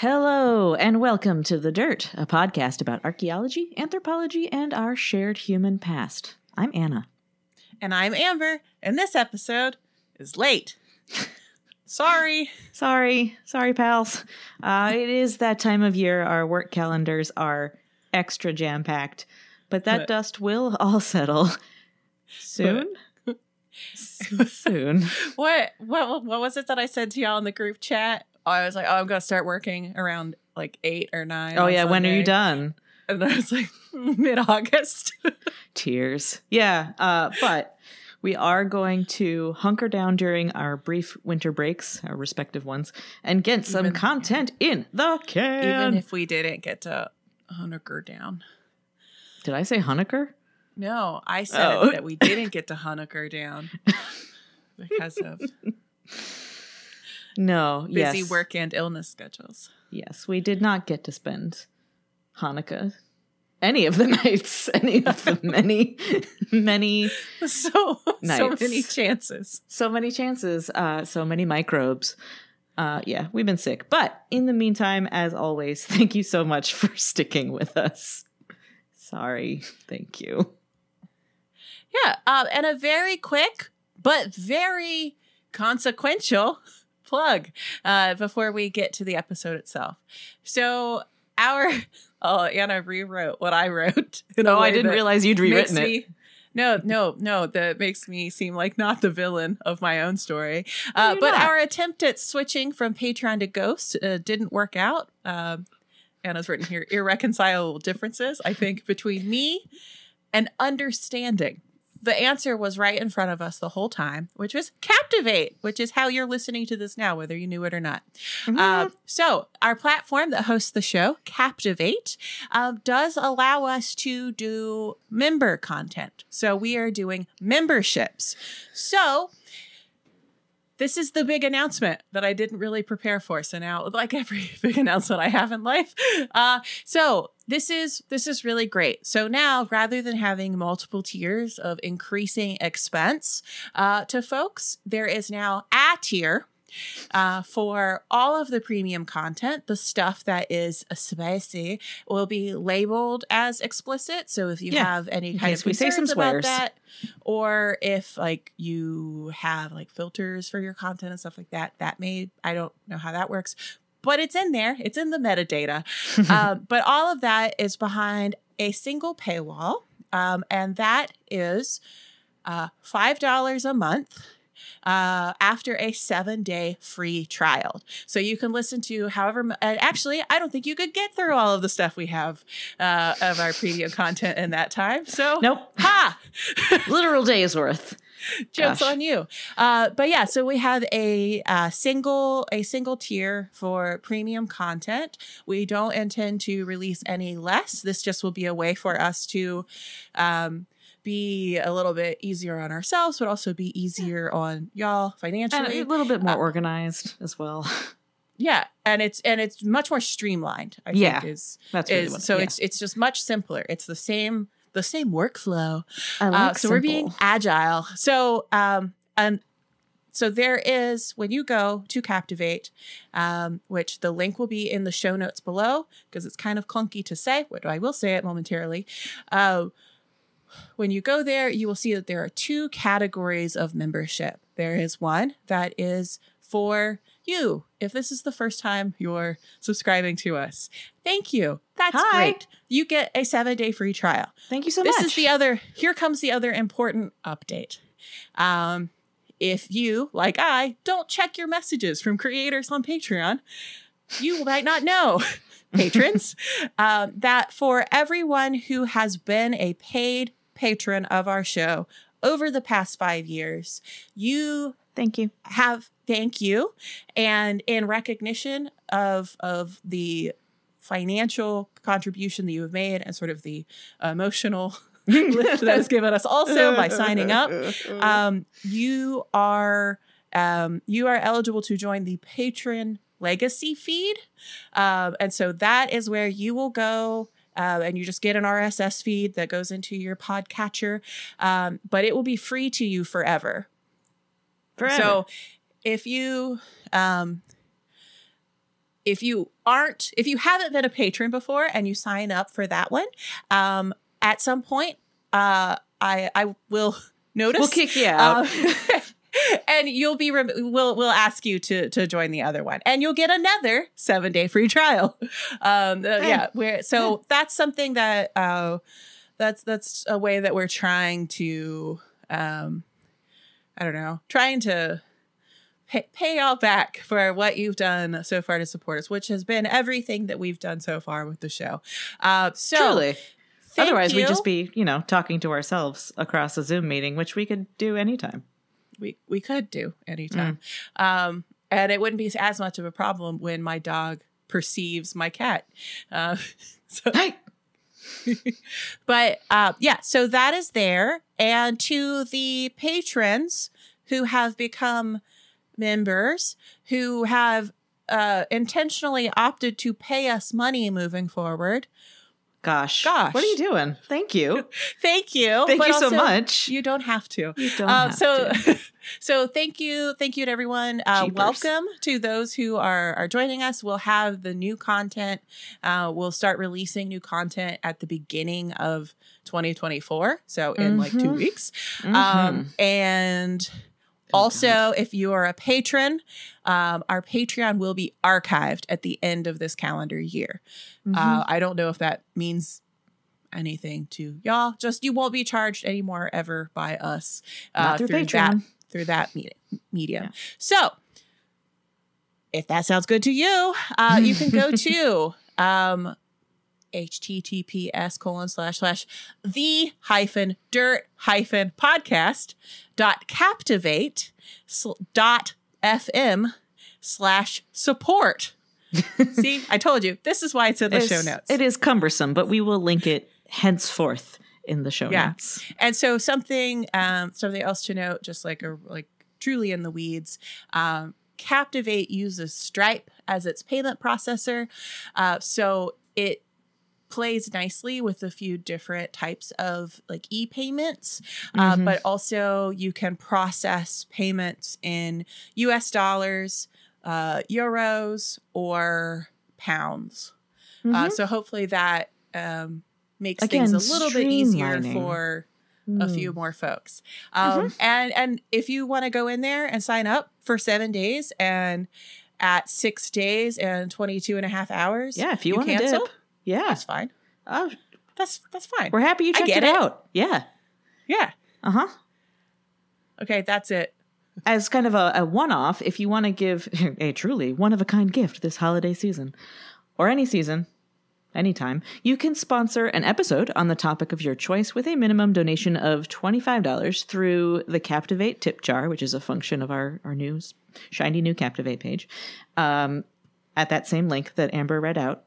Hello, and welcome to The Dirt, a podcast about archaeology, anthropology, and our shared human past. I'm Anna. And I'm Amber, and this episode is late. Sorry. Sorry, sorry, pals. Uh, it is that time of year. Our work calendars are extra jam packed, but that But- dust will all settle soon. S- soon. What what what was it that I said to y'all in the group chat? I was like, oh, I'm gonna start working around like eight or nine. Oh, yeah, when are you done? And I was like, mid August. Tears. Yeah, uh, but we are going to hunker down during our brief winter breaks, our respective ones, and get some Even- content in the can. Even if we didn't get to hunker down. Did I say Honecker? No, I said Oh. that we didn't get to hunker down because of No. busy yes. work and illness schedules. Yes, we did not get to spend Hanukkah any of the nights, any of the many, many, So so many chances. so many chances, uh, so many microbes. Uh, yeah, we've been sick. But in the meantime, as always, thank you so much for sticking with us. Sorry. Thank you. Yeah, um, and a very quick but very consequential plug uh, before we get to the episode itself. So our oh Anna rewrote what I wrote. Oh, I didn't realize you'd rewritten it. no, no, no. That makes me seem like not the villain of my own story. Uh, but not. our attempt at switching from Patreon to Ghost uh, didn't work out. Um, Anna's written here irreconcilable differences, I think, between me and understanding. The answer was right in front of us the whole time, which was Captivate, which is how you're listening to this now, whether you knew it or not. Uh, so, our platform that hosts the show, Captivate, um, does allow us to do member content. So, we are doing memberships. So, this is the big announcement that I didn't really prepare for. So now, like every big announcement I have in life, uh, so this is this is really great. So now, rather than having multiple tiers of increasing expense uh, to folks, there is now a tier uh, for all of the premium content, the stuff that is spicy will be labeled as explicit. So if you Yeah, have any in kind of we say some concerns about that, or if like you have like filters for your content and stuff like that, that may I don't know how that works, but it's in there. It's in the metadata. um, but all of that is behind a single paywall, um, and that is uh, five dollars a month uh, after a seven day free trial. So you can listen to however, mu- actually, I don't think you could get through all of the stuff we have uh, of our premium content in that time. So, Nope. ha! Literal days worth. Jokes Gosh. on you. Uh, but yeah, so we have a uh, single a single tier for premium content. We don't intend to release any less. This just will be a way for us to um, be a little bit easier on ourselves, but also be easier on y'all And financially. a little bit more Uh, organized as well. yeah, and it's and it's much more streamlined. I Yeah, think is That's really is what, so yeah. it's it's just much simpler. It's the same the same workflow. I Uh, like so we're being agile. So um and so there is when you go to Captivate, um, which the link will be in the show notes below because it's kind of clunky to say, but I will say it momentarily. Uh, when you go there, you will see that there are two categories of membership. There is one that is for you. If this is the first time you're subscribing to us, thank you. That's Hi. great. You get a seven day free trial Thank you so this much. This is the other here comes the other important update um if you like i don't check your messages from creators on patreon you might not know patrons um, that for everyone who has been a paid patron of our show over the past five years. You Thank you. have thank you. And in recognition of of the financial contribution that you have made and sort of the emotional lift that has given us also by signing up um, you are um, you are eligible to join the patron legacy feed. Um, and so that is where you will go uh, and you just get an RSS feed that goes into your podcatcher, um, but it will be free to you forever. Forever. So if you um if you aren't, if you haven't been a patron before and you sign up for that one, um, at some point, uh, I I will notice. We'll kick you out. Um, and you'll be we'll we'll ask you to to join the other one. And you'll get another 7 day free trial. Um uh, yeah we're so that's something that uh that's that's a way that we're trying to um i don't know trying to pay, pay y'all back for what you've done so far to support us which has been everything that we've done so far with the show. Uh so Truly. Otherwise, we'd just be, you know, talking to ourselves across a Zoom meeting, which we could do anytime. We we could do anytime. Um, and it wouldn't be as much of a problem when my dog perceives my cat. Uh, so, Hey, but uh, yeah, so that is there. And to the patrons who have become members, who have uh, intentionally opted to pay us money moving forward, gosh, Gosh. what are you doing? Thank you, thank you. thank you so much. You don't have to. You don't have so, so thank you, thank you to everyone. Uh, welcome to those who are are joining us. We'll have the new content. Uh, we'll start releasing new content at the beginning of 2024. So in like two Mhm. weeks. Mhm. Um, and also, if you are a patron, um, our Patreon will be archived at the end of this calendar year. Mhm. Uh, I don't know if that means anything to y'all. Just you won't be charged anymore ever by us uh, Not through that Patreon. through that medium. medium. Yeah. So, if that sounds good to you, uh, you can go to um, https colon slash slash the hyphen dirt hyphen podcast dot captivate sl- dot fm slash support. See, I told you this is why it's in the It's- show notes. It is cumbersome, but we will link it henceforth in the show Yeah. notes. And so something um, something else to note, just like a like truly in the weeds, um, Captivate uses Stripe as its payment processor, uh, so it plays nicely with a few different types of like e-payments uh, Mhm. but also you can process payments in us dollars uh, euros or pounds uh, Mhm. so hopefully that um, makes Again, things a little bit easier for a Mm. few more folks. Um, And and if you want to go in there and sign up for seven days and at six days and 22 and a half hours, Yeah, if you, you want to cancel? dip. Yeah. that's fine. Oh, That's that's fine. we're happy you checked it, it. out. Yeah. Yeah. Uh huh. Okay, that's it. As kind of a, a one off, if you want to give a truly one of a kind gift this holiday season or any season, anytime, you can sponsor an episode on the topic of your choice with a minimum donation of $25 through the Captivate tip jar, which is a function of our, our new shiny new Captivate page, um, at that same link that Amber read out.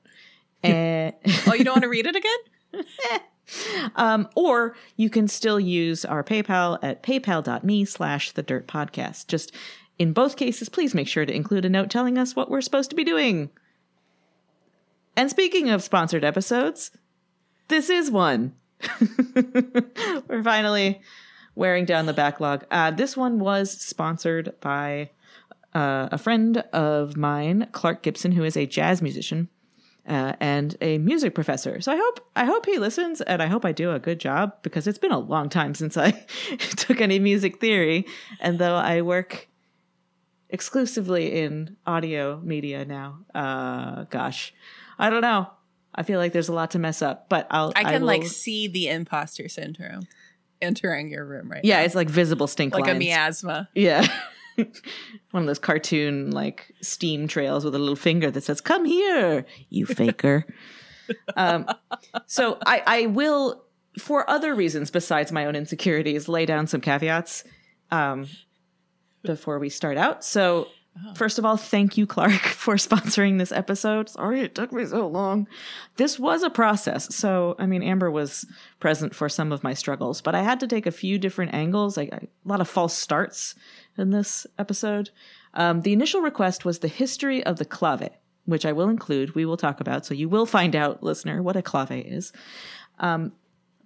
And. Oh, you don't want to read it again? Um, or you can still use our PayPal at paypal.me slash the dirt podcast. Just in both cases, please make sure to include a note telling us what we're supposed to be doing. And speaking of sponsored episodes, this is one. we're finally wearing down the backlog. Uh, this one was sponsored by uh, a friend of mine, Clark Gibson, who is a jazz musician uh, and a music professor. So I hope I hope he listens, and I hope I do a good job because it's been a long time since I took any music theory, and though I work exclusively in audio media now, uh, gosh, I don't know. I feel like there's a lot to mess up, but I'll. I can will- like see the imposter syndrome entering your room right yeah, now. it's like visible stink like lines. a miasma. Yeah. One of those cartoon like steam trails with a little finger that says, Come here, you faker. um, so I, I will, for other reasons besides my own insecurities, lay down some caveats um, before we start out. So, Oh. first of all, thank you, Clark, for sponsoring this episode. Sorry it took me so long. This was a process. So, I mean, Amber was present for some of my struggles, but I had to take a few different angles, like a lot of false starts in this episode. Um, the initial request was the history of the clave, which I will include. We will talk about. So you will find out, listener, what a clave is. Um,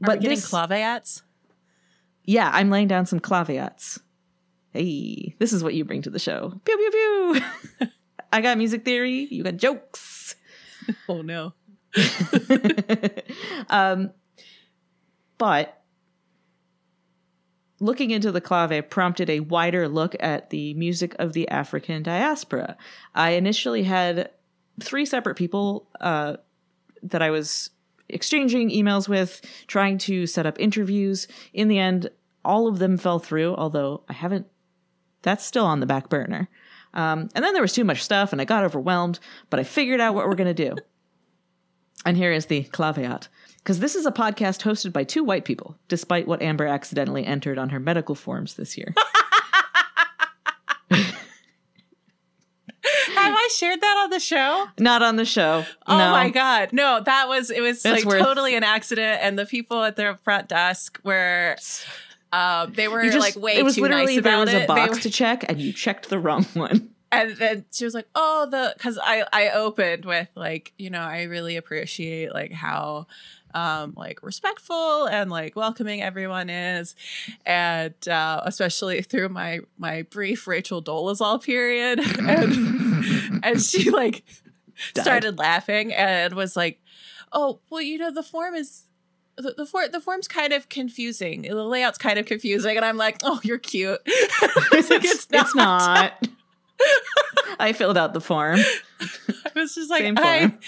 Are but we getting this, claveats? yeah, I'm laying down some claveats. Hey, this is what you bring to the show. Pew pew pew. I got music theory. You got jokes. Oh no. um, but looking into the clave prompted a wider look at the music of the African diaspora. I initially had three separate people uh, that I was exchanging emails with, trying to set up interviews. In the end, all of them fell through, although I haven't, that's still on the back burner. Um, and then there was too much stuff and I got overwhelmed, but I figured out what we're going to do. And here is the claveat. Because this is a podcast hosted by two white people, despite what Amber accidentally entered on her medical forms this year. Have I shared that on the show? Not on the show. Oh no. my god. No, that was it was That's like worth- totally an accident and the people at their front desk were um they were just, like way it was too literally nice there was it. a box were- to check and you checked the wrong one. and then she was like, "Oh, the cuz I I opened with like, you know, I really appreciate like how um like respectful and like welcoming everyone is and uh especially through my my brief Rachel Dolezal period and and she like Died. started laughing and was like, "Oh, well, you know, the form is the the, for, the form's kind of confusing. The layout's kind of confusing." And I'm like, "Oh, you're cute." I was like, it's, it's not. I filled out the form. I was just like, Same I, form.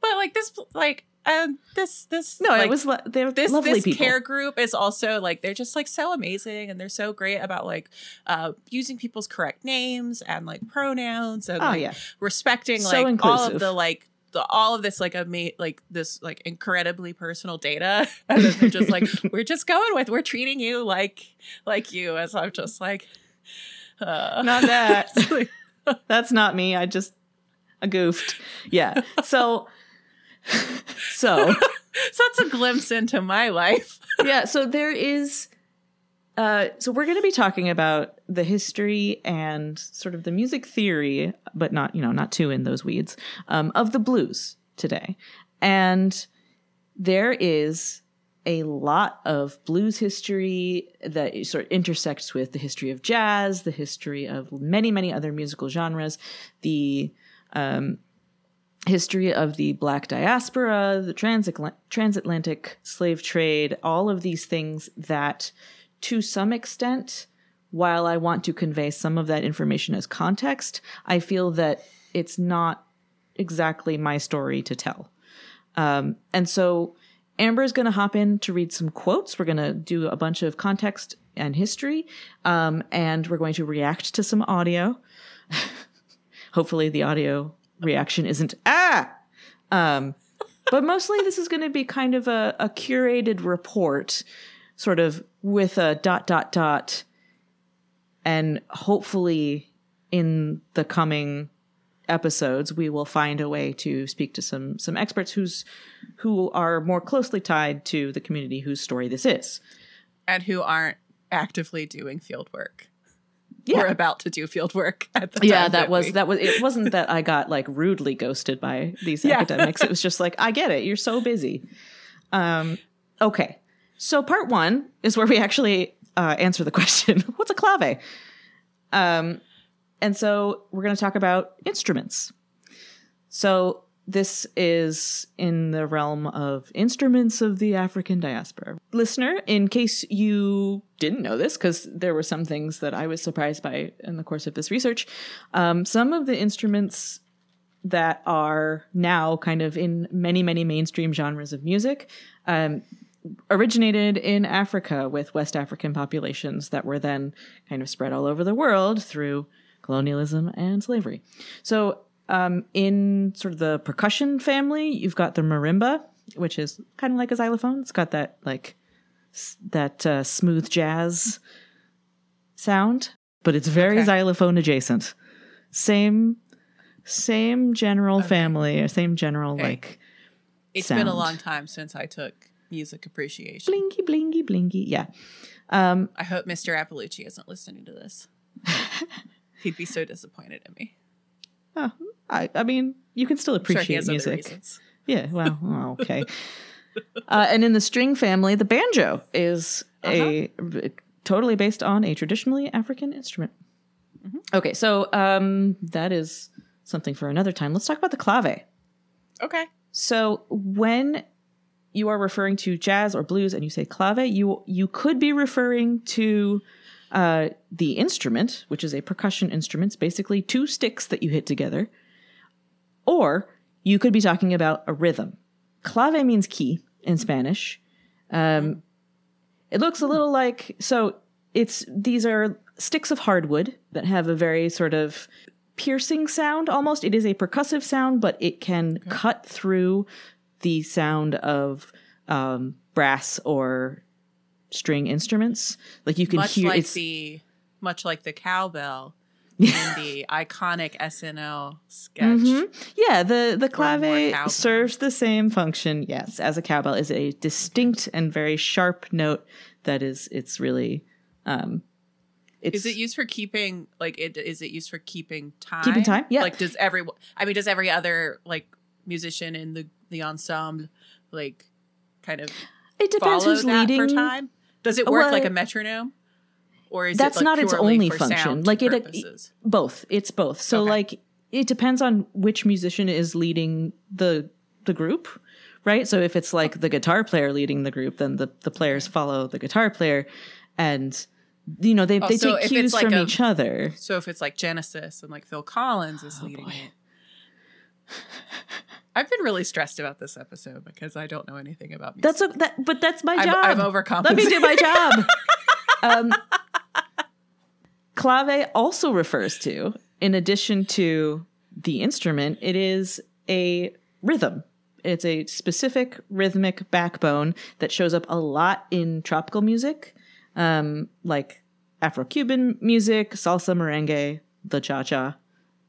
but like this, like, um, this, this, No, like, it was lo- they're this lovely this people. care group is also like they're just like so amazing and they're so great about like uh using people's correct names and like pronouns and oh like yeah, respecting So like all of the like the all of this like ama- like this like incredibly personal data and then they're just like we're just going with we're treating you like like you as I'm just like uh not that. That's not me. I just I goofed. Yeah. So so so that's a glimpse into my life yeah, so there is uh so we're going to be talking about the history and sort of the music theory, but not, you know, not too in those weeds, um of the blues today. And there is a lot of blues history that sort of intersects with the history of jazz, the history of many, many other musical genres, the um, history of the black diaspora, the transatl- transatlantic slave trade, all of these things that, to some extent, while I want to convey some of that information as context, I feel that it's not exactly my story to tell. Um, and so Amber is going to hop in to read some quotes. We're going to do a bunch of context and history, um, and we're going to react to some audio. Hopefully, the audio reaction isn't ah. Um, but mostly, this is going to be kind of a, a curated report, sort of with a dot dot dot, and hopefully, in the coming episodes we will find a way to speak to some some experts who's who are more closely tied to the community whose story this is and who aren't actively doing field work Yeah. or about to do field work at the yeah time that was we- that was it wasn't that i got like rudely ghosted by these Yeah. academics. It was just like i get it. You're so busy. Um okay. So part one is where we actually uh, answer the question what's a clave? Um and so we're going to talk about instruments. So this is in the realm of instruments of the African diaspora. Listener, in case you didn't know this, because there were some things that I was surprised by in the course of this research, um, some of the instruments that are now kind of in many, many mainstream genres of music um, originated in Africa with West African populations that were then kind of spread all over the world through colonialism and slavery. So, um, in sort of the percussion family, you've got the marimba, which is kind of like a xylophone. It's got that like s- that uh, smooth jazz sound, but it's very Okay. xylophone adjacent. Same, same general family, or same general Okay. like It's been a long time since I took music appreciation. blingy, blingy, blingy. Yeah. Um, I hope Mr. Appalucci isn't listening to this. He'd be so disappointed in me. Oh, I, I mean, you can still I'm sure appreciate music. Yeah, well, oh, okay. uh, and in the string family, the banjo is a Uh-huh. totally based on a traditionally African instrument. Okay, so um, that is something for another time. Let's talk about the clave. Okay. So when you are referring to jazz or blues and you say clave, you you could be referring to uh, the instrument, which is a percussion instrument, it's basically two sticks that you hit together, or you could be talking about a rhythm. Clave means key in Spanish. Um, it looks a little like so. It's these are sticks of hardwood that have a very sort of piercing sound almost. It is a percussive sound, but it can cut through the sound of um, brass or string instruments. Like you can much hear like it's the much like the cowbell in the iconic SNL sketch. Mhm. Yeah, the the clave serves the same function. Yes, as a cowbell is a distinct and very sharp note that is it's really um it's Is it used for keeping like it is it used for keeping time? Keeping time, yeah. Like does every I mean does every other like musician in the the ensemble like kind of it depends who's leading for time? Does it work Well, like a metronome? Or is that's it like not its only function. Like it- uh, purposes? both. It's both. So Okay. like it depends on which musician is leading the the group, right? So if it's like the guitar player leading the group, then the the players follow the guitar player and you know they, Oh, they so take cues like from a- each other. So if it's like Genesis and like Phil Collins is oh, leading Oh, boy. it. I've been really stressed about this episode because I don't know anything about music. That's a, that but that's my I'm, job. I'm overcompensating. Let me do my job. um, clave also refers to, in addition to the instrument, it is a rhythm. It's a specific rhythmic backbone that shows up a lot in tropical music, um, like Afro Cuban music, salsa, merengue, the cha cha.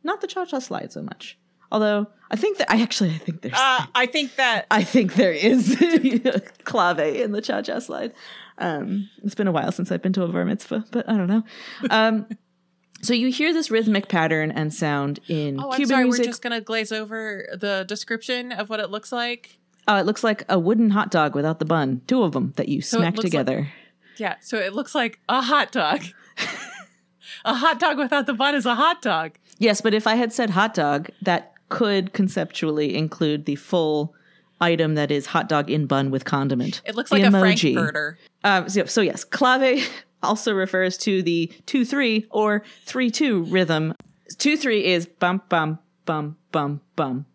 Not the cha cha slide so much. Although I think that I actually I think there's Uh, I think that I think there is clave in the cha cha slide. Um, it's been a while since I've been to a bar mitzvah, but I don't know. Um, so you hear this rhythmic pattern and sound in Oh, I'm Cuban sorry. music. We're just gonna glaze over the description of what it looks like. Uh, it looks like a wooden hot dog without the bun, two of them that you it smack looks like- together. Yeah. So it looks like a hot dog. a hot dog without the bun is a hot dog. yes, but if I had said hot dog, that could conceptually include the full item that is hot dog in bun with condiment. It looks The like a emoji. frankfurter. Uh, so, so yes, clave also refers to the two three or three two rhythm. Two three is bum bum bum bum bum.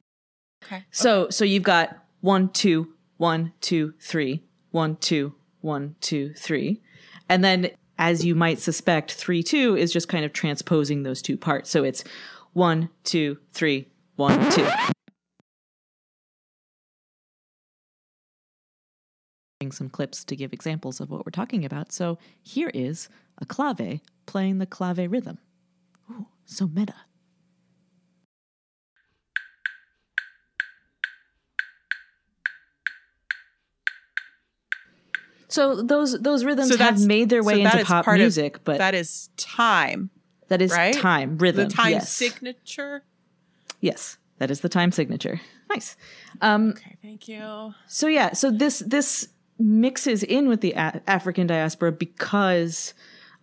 Okay. So so you've got one two one two three one two one two three, and then as you might suspect, three two is just kind of transposing those two parts. So it's one two three one two. Some clips to give examples of what we're talking about. So here is a clave playing the clave rhythm. Ooh, so meta. So those those rhythms So have made their way that into pop part of- music, but that is time, that is right? time rhythm. the time yes. signature. Yes, that is the time signature. Nice. Um, Okay. Thank you. so yeah, so this this mixes in with the a- African diaspora because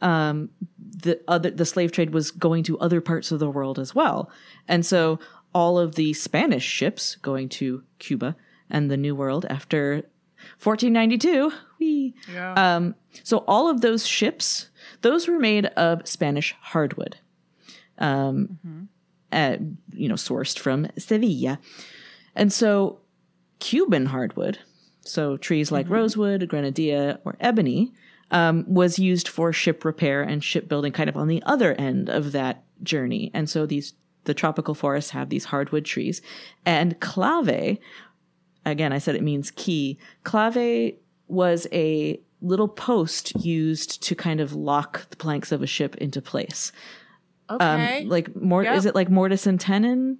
um, the other the slave trade was going to other parts of the world as well, and so all of the Spanish ships going to Cuba and the New World after 1492. We Yeah. um, so all of those ships, those were made of Spanish hardwood, um, uh, you know, sourced from Sevilla, and so Cuban hardwood, so trees like rosewood, grenadilla, or ebony, um, was used for ship repair and shipbuilding, kind of on the other end of that journey. And so these the tropical forests have these hardwood trees, and clave again, I said it means key. Clave was a little post used to kind of lock the planks of a ship into place. Okay. Um, like more, Yep. is it like mortise and tenon?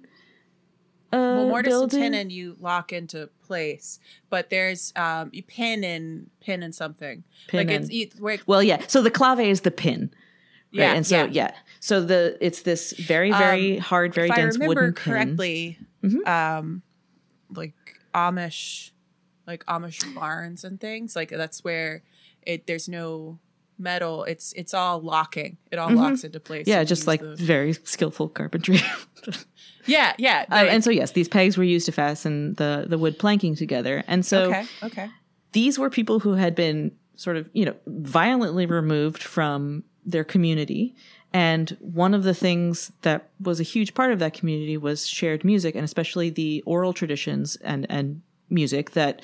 Uh, well, mortise building? and tenon you lock into place, but there's um you pin and pin and something. Pin like and- it's where, Well, yeah. So the clave is the pin. Right? yeah, and so yeah. yeah. So the it's this very very hard, very if I dense remember wooden pin. correctly, Mhm. um, like Amish, like Amish barns and things, like that's where it there's no metal, it's it's all locking. It all Mhm. locks into place. Yeah, just like the- very skillful carpentry. yeah, yeah. Uh, they- and so yes, these pegs were used to fasten the the wood planking together. And so okay, okay. these were people who had been sort of, you know, violently removed from their community. And one of the things that was a huge part of that community was shared music, and especially the oral traditions and, and music that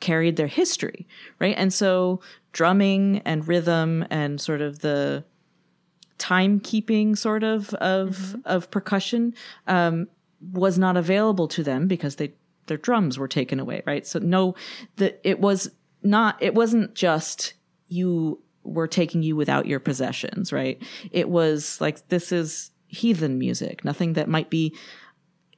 carried their history, right? And so drumming and rhythm and sort of the timekeeping sort of of of percussion um, was not available to them because they their drums were taken away, right? So no, the it was not. It wasn't just you were taking you without your possessions, right? It was like this is heathen music, nothing that might be,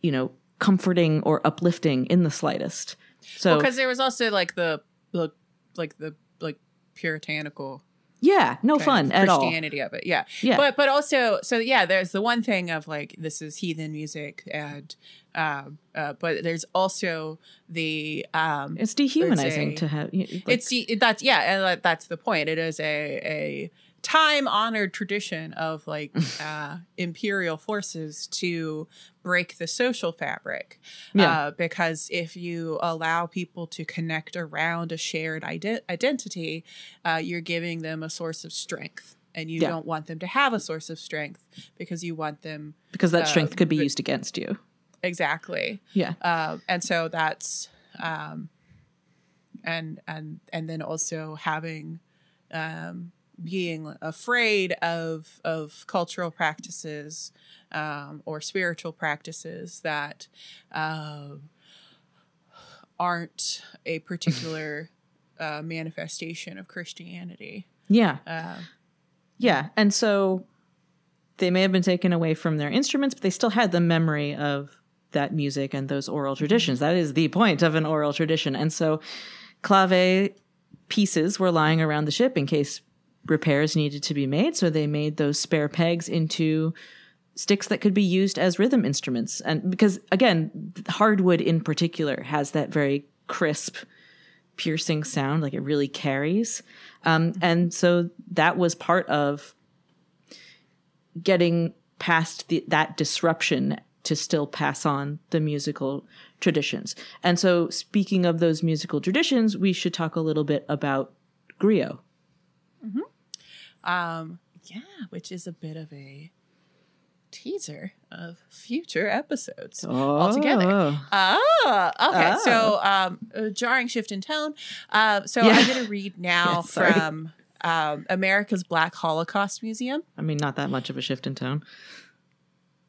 you know, comforting or uplifting in the slightest. So because there was also like the the like the like puritanical yeah, no fun at all. Christianity of it. Yeah. Yeah. But but also so yeah, there's the one thing of like this is heathen music and um uh, but there's also the um It's dehumanizing a- to have. Like, it's that's yeah and that- that's the point it is a a time honored tradition of like uh imperial forces to break the social fabric Yeah. uh, because if you allow people to connect around a shared ide- identity uh, you're giving them a source of strength and you Yeah. don't want them to have a source of strength because you want them because that uh, strength could be used against you. exactly Yeah. um, and so that's um, and and and then also having um, being afraid of of cultural practices um, or spiritual practices that um aren't a particular uh, manifestation of Christianity. Yeah. Uh, Yeah. And so they may have been taken away from their instruments, but they still had the memory of that music and those oral traditions. That is the point of an oral tradition. And so clave pieces were lying around the ship in case repairs needed to be made. So they made those spare pegs into sticks that could be used as rhythm instruments. And because, again, hardwood in particular has that very crisp, piercing sound, like it really carries. Um, and so that was part of getting past the, that disruption to still pass on the musical traditions. And so, speaking of those musical traditions, we should talk a little bit about griot. Um, yeah, which is a bit of a teaser of future episodes. altogether. Oh. Ah, okay. Oh. So, um, a jarring shift in tone. Uh, so Yeah. I'm going to read now Yeah, from um, America's Black Holocaust Museum. I mean, not that much of a shift in tone.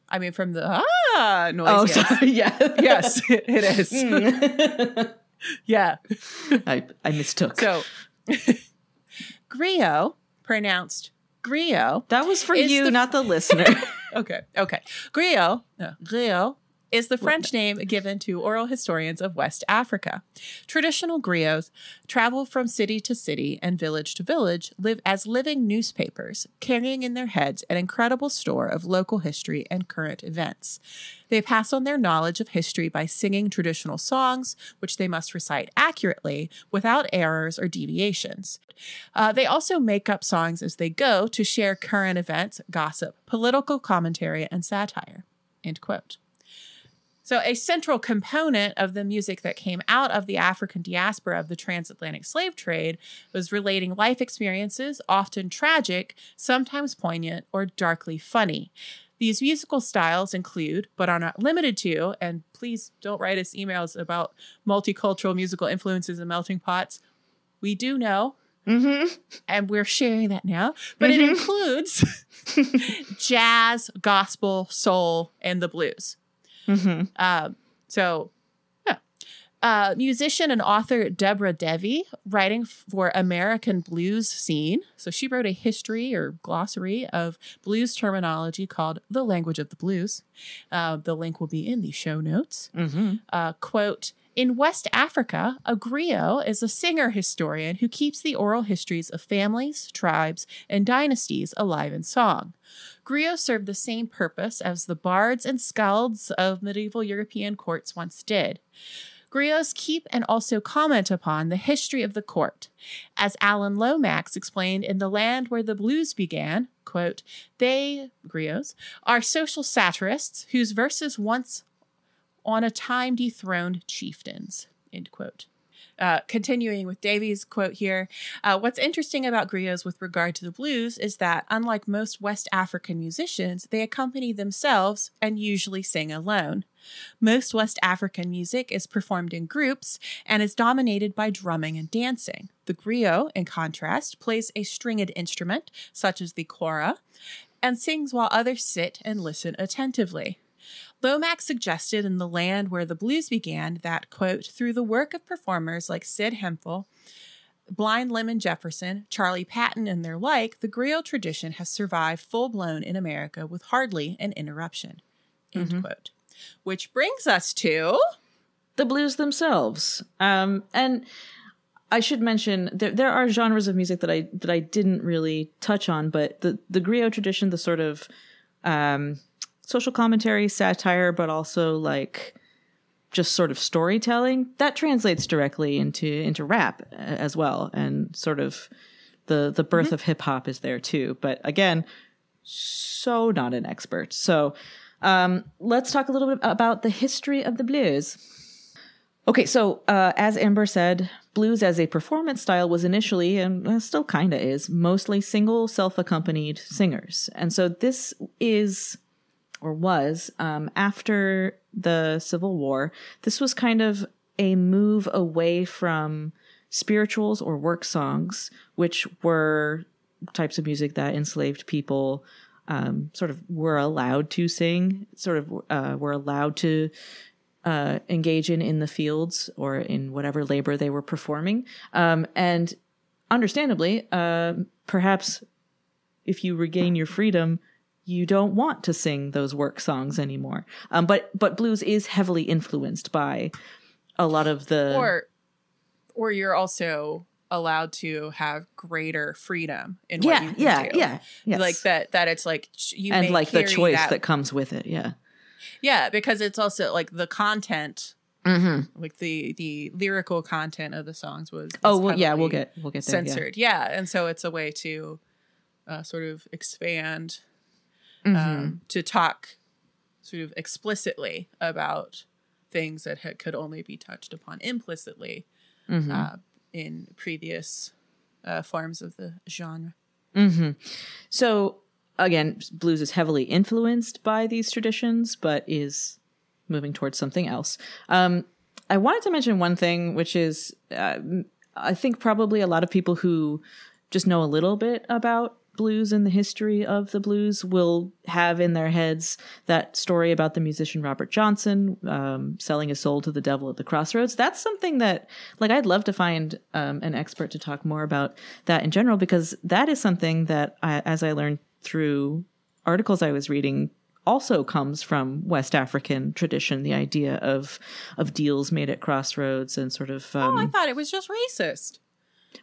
I mean, from the ah noise. Oh, yes. sorry. Yeah. yes, it is. Mm. Yeah. I, I mistook. So, griot, pronounced griot. that was for you, the- not the listener. Okay, okay. Griot, no, griot is the French name given to oral historians of West Africa. Traditional griots travel from city to city and village to village live as living newspapers, carrying in their heads an incredible store of local history and current events. They pass on their knowledge of history by singing traditional songs, which they must recite accurately without errors or deviations. Uh, they also make up songs as they go to share current events, gossip, political commentary, and satire. End quote. So, a central component of the music that came out of the African diaspora of the transatlantic slave trade was relating life experiences, often tragic, sometimes poignant, or darkly funny. These musical styles include, but are not limited to, and please don't write us emails about multicultural musical influences and melting pots. We do know, hmm and we're sharing that now, but it Mhm. includes jazz, gospel, soul, and the blues. Hmm Um, so, yeah. Uh, musician and author Deborah Devi, writing for American Blues Scene. So she wrote a history or glossary of blues terminology called The Language of the Blues. Uh, the link will be in the show notes hmm uh, quote in west africa a griot is a singer historian who keeps the oral histories of families tribes and dynasties alive in song griots serve the same purpose as the bards and skalds of medieval european courts once did Griots keep and also comment upon the history of the court. As Alan Lomax explained in The Land Where the Blues Began, quote, they, griots, are social satirists whose verses once on a time dethroned chieftains, end quote. Uh, continuing with Devi's quote here, uh, what's interesting about griots with regard to the blues is that, unlike most West African musicians, they accompany themselves and usually sing alone. Most West African music is performed in groups and is dominated by drumming and dancing. The griot, in contrast, plays a stringed instrument, such as the kora, and sings while others sit and listen attentively. Lomax suggested in The Land Where the Blues Began that, quote, through the work of performers like Sid Hemphill, Blind Lemon Jefferson, Charlie Patton, and their like, the griot tradition has survived full blown in America with hardly an interruption, end Mhm. quote. Which brings us to the blues themselves. Um, and I should mention there there are genres of music that I that I didn't really touch on, but the the griot tradition, the sort of um, social commentary, satire, but also like just sort of storytelling that translates directly into into rap uh, as well, and sort of the the birth of hip hop is there too. But again, so not an expert. So um, let's talk a little bit about the history of the blues. Okay, so uh, as Amber said, blues as a performance style was initially, and uh, still kind of is, mostly single self accompanied singers. And so this is, or was, um, after the Civil War, this was kind of a move away from spirituals or work songs, which were types of music that enslaved people um, sort of were allowed to sing, sort of uh, were allowed to uh, engage in in the fields or in whatever labor they were performing. Um, and understandably, uh, perhaps if you regain your freedom, you don't want to sing those work songs anymore. Um, but but blues is heavily influenced by a lot of the or or you're also allowed to have greater freedom in what yeah you yeah do. yeah yes. like that that it's like you and like the choice that, that comes with it. Yeah. yeah because it's also like the content Mm-hmm. like the the lyrical content of the songs was, was Oh well, yeah, we'll get we'll get there. yeah. censored yeah. and so it's a way to uh, sort of expand Mhm. um, to talk sort of explicitly about things that had, could only be touched upon implicitly Mhm. uh, in previous uh, forms of the genre. hmm So again, blues is heavily influenced by these traditions, but is moving towards something else. Um, I wanted to mention one thing, which is uh, I think probably a lot of people who just know a little bit about blues and the history of the blues will have in their heads that story about the musician Robert Johnson um, selling his soul to the devil at the crossroads. That's something that, like, I'd love to find um, an expert to talk more about that in general because that is something that, I, as I learned through articles I was reading, also comes from West African tradition. The idea of of deals made at crossroads and sort of um, oh, I thought it was just racist.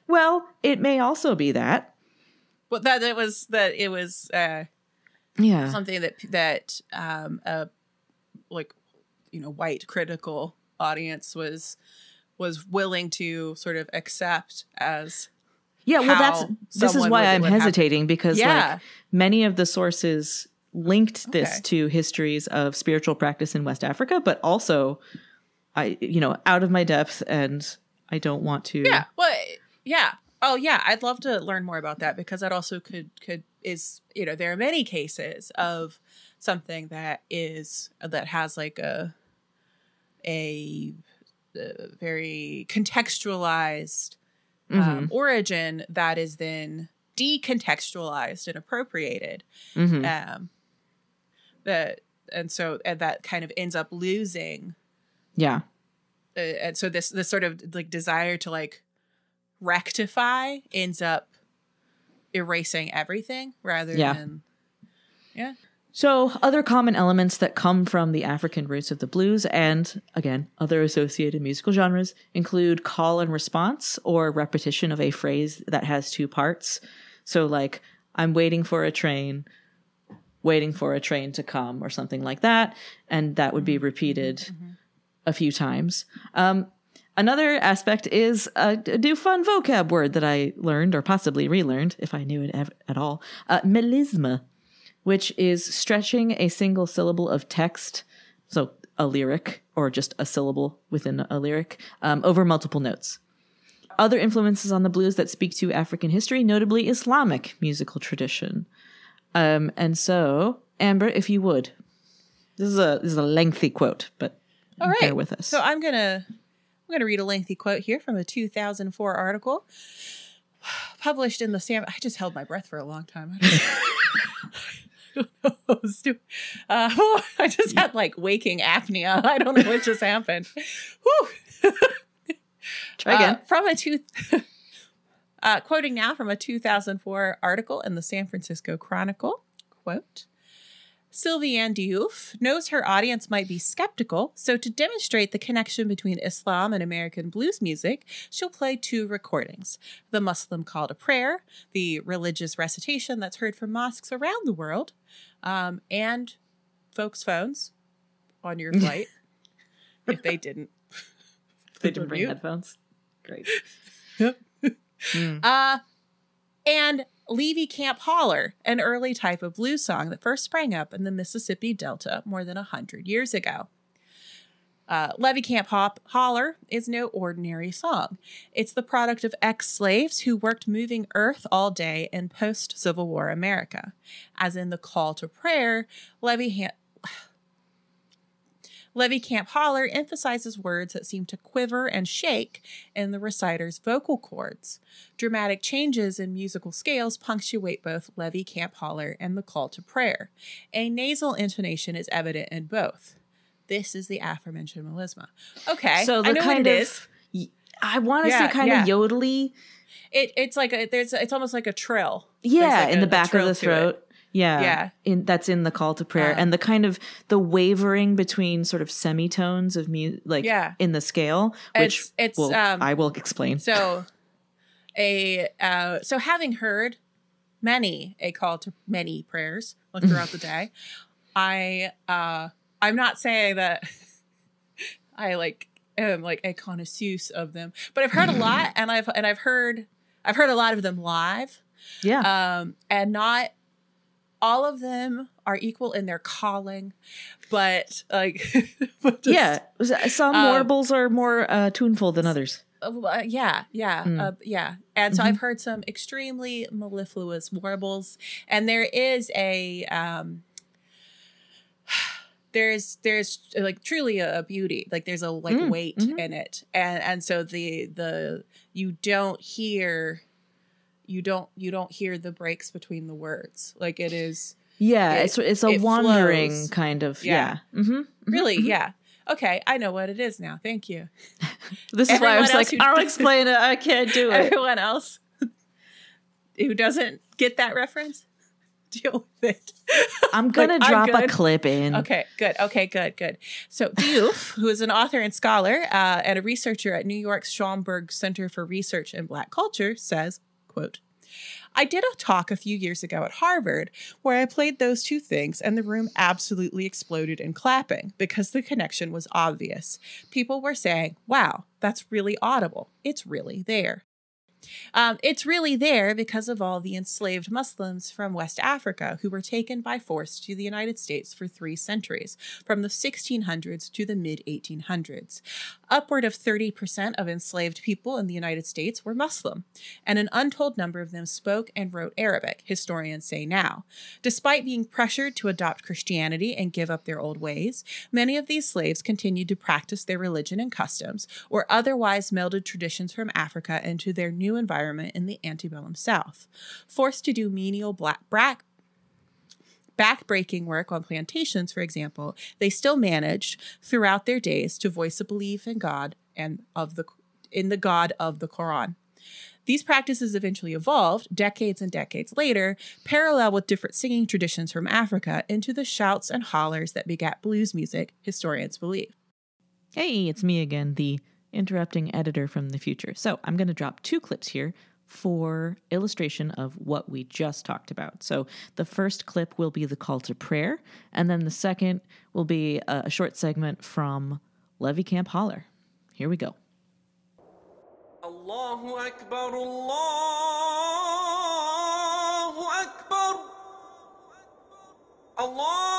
well, it may also be that. But that it was that it was uh, Yeah. something that that um, a like you know white critical audience was was willing to sort of accept as Yeah, well, that's this is why would- I'm would hesitating because Yeah. like many of the sources linked this Okay. to histories of spiritual practice in West Africa, but also I you know out of my depth and I don't want to. yeah well yeah oh yeah i'd love to learn more about that because that also could could is you know there are many cases of something that is that has like a a, uh very contextualized Mm-hmm. um, origin that is then decontextualized and appropriated Mhm. um that and so and that kind of ends up losing yeah. uh, and so this this sort of like desire to like rectify ends up erasing everything rather Yeah. than yeah So, other common elements that come from the African roots of the blues and, again, other associated musical genres include call and response or repetition of a phrase that has two parts. So, like, I'm waiting for a train, waiting for a train to come, or something like that. And that would be repeated a few times. Um, another aspect is a, a new fun vocab word that I learned or possibly relearned, if I knew it ev- at all. Uh, melisma, which is stretching a single syllable of text, so a lyric or just a syllable within a lyric, um, over multiple notes. Other influences on the blues that speak to African history, notably Islamic musical tradition. Um, and so, Amber, if you would, this is a this is a lengthy quote, but All right. bear with us. So I'm gonna I'm gonna read a lengthy quote here from a 2004 article published in the Sam. I just held my breath for a long time. I don't know what I was doing. Uh, I just had like waking apnea. I don't know what just happened. Whew. Try again. Uh, from a two. Uh, quoting now from a 2004 article in the San Francisco Chronicle, quote, Sylviane Diouf knows her audience might be skeptical, so to demonstrate the connection between Islam and American blues music, she'll play two recordings the Muslim call to prayer, the religious recitation that's heard from mosques around the world, um, and folks' phones on your flight if they didn't. if they didn't bring headphones. Great. Yep. Uh, and Levee Camp Holler, an early type of blues song that first sprang up in the Mississippi Delta more than a hundred years ago. Uh, Levee Camp Hop Holler is no ordinary song. It's the product of ex slaves who worked moving earth all day in post Civil War America. As in the call to prayer, Levee Levee Camp Holler emphasizes words that seem to quiver and shake in the reciter's vocal cords. Dramatic changes in musical scales punctuate both Levee Camp Holler and the call to prayer. A nasal intonation is evident in both. This is the aforementioned melisma. Okay, So the I know kind what it of is. y- I want to Yeah, say kind yeah. of yodely. It, it's like a, there's it's almost like a trill. Yeah, like in a- the back of the throat. Yeah. Yeah. In that's in the call to prayer Uh. and the kind of the wavering between sort of semitones of music, like Yeah. in the scale, which It's- it's, will- um, I will explain. So, a uh, so having heard many a call to many prayers throughout the day, I uh, I'm not saying that I like am like a connoisseur of them, but I've heard a lot, and I've and I've heard I've heard a lot of them live, yeah. um, and not all of them are equal in their calling, but like but just- yeah. Some um, warbles are more uh, tuneful than others. Uh, uh, yeah, yeah, Mm. uh, yeah. And so Mhm. I've heard some extremely mellifluous warbles, and there is a um, there's there's like truly a, beauty, like there's a like Mm, weight mhm. in it, and and so the the you don't hear you don't you don't hear the breaks between the words, like it is Yeah, it- it's it's a it wandering flows. kind of yeah. Yeah. Mm-hmm. really yeah. Okay, I know what it is now. Thank you. This is why I was like, who- I'll explain it. I can't do it. Everyone else who doesn't get that reference, deal with it. I'm gonna Like, I'm drop a clip in. Okay, good. Okay, good, good. So Diouf, who is an author and scholar uh, and a researcher at New York's Schomburg Center for Research in Black Culture, says, "quote." I did a talk a few years ago at Harvard where I played those two things, and the room absolutely exploded in clapping because the connection was obvious. People were saying, Wow, that's really audible. It's really there. Um, it's really there because of all the enslaved Muslims from West Africa who were taken by force to the United States for three centuries, from the 1600s to the mid 1800s. Upward of 30% of enslaved people in the United States were Muslim, and an untold number of them spoke and wrote Arabic, historians say now. Despite being pressured to adopt Christianity and give up their old ways, many of these slaves continued to practice their religion and customs, or otherwise melded traditions from Africa into their new environment in the antebellum South. Forced to do menial black brack backbreaking work on plantations, for example, they still managed throughout their days to voice a belief in God and of the in the God of the Quran. These practices eventually evolved decades and decades later, parallel with different singing traditions from Africa into the shouts and hollers that begat blues music, historians believe. Hey, it's me again, the interrupting editor from the future. So I'm going to drop two clips here for illustration of what we just talked about. So the first clip will be the call to prayer, and then the second will be a, short segment from Levee Camp Holler. Here we go. Allahu Akbar, Allahu Akbar. Allahu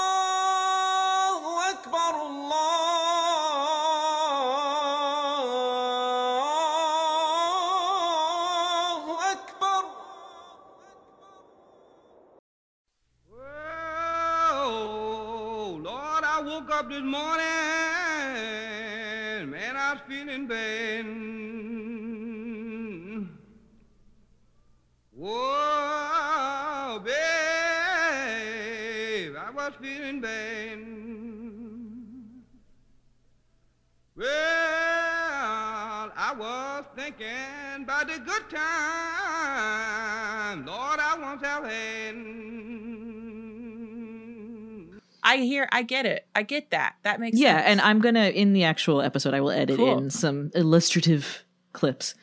I hear, I get it. I get that. That makes sense. Yeah, sense. and I'm gonna in the actual episode I will edit Cool. in some illustrative clips.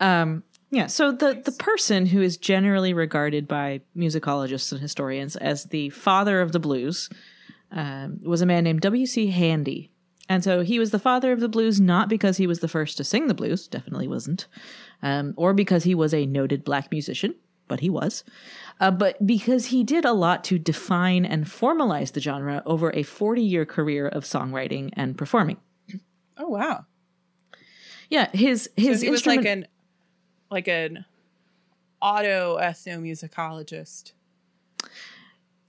Um yeah, so the the person who is generally regarded by musicologists and historians as the father of the blues um, was a man named W.C. Handy. And so he was the father of the blues not because he was the first to sing the blues, definitely wasn't, um, or because he was a noted black musician, but he was, uh, but because he did a lot to define and formalize the genre over a 40 year career of songwriting and performing. oh wow, Yeah, his his so he was like an like an auto ethnomusicologist.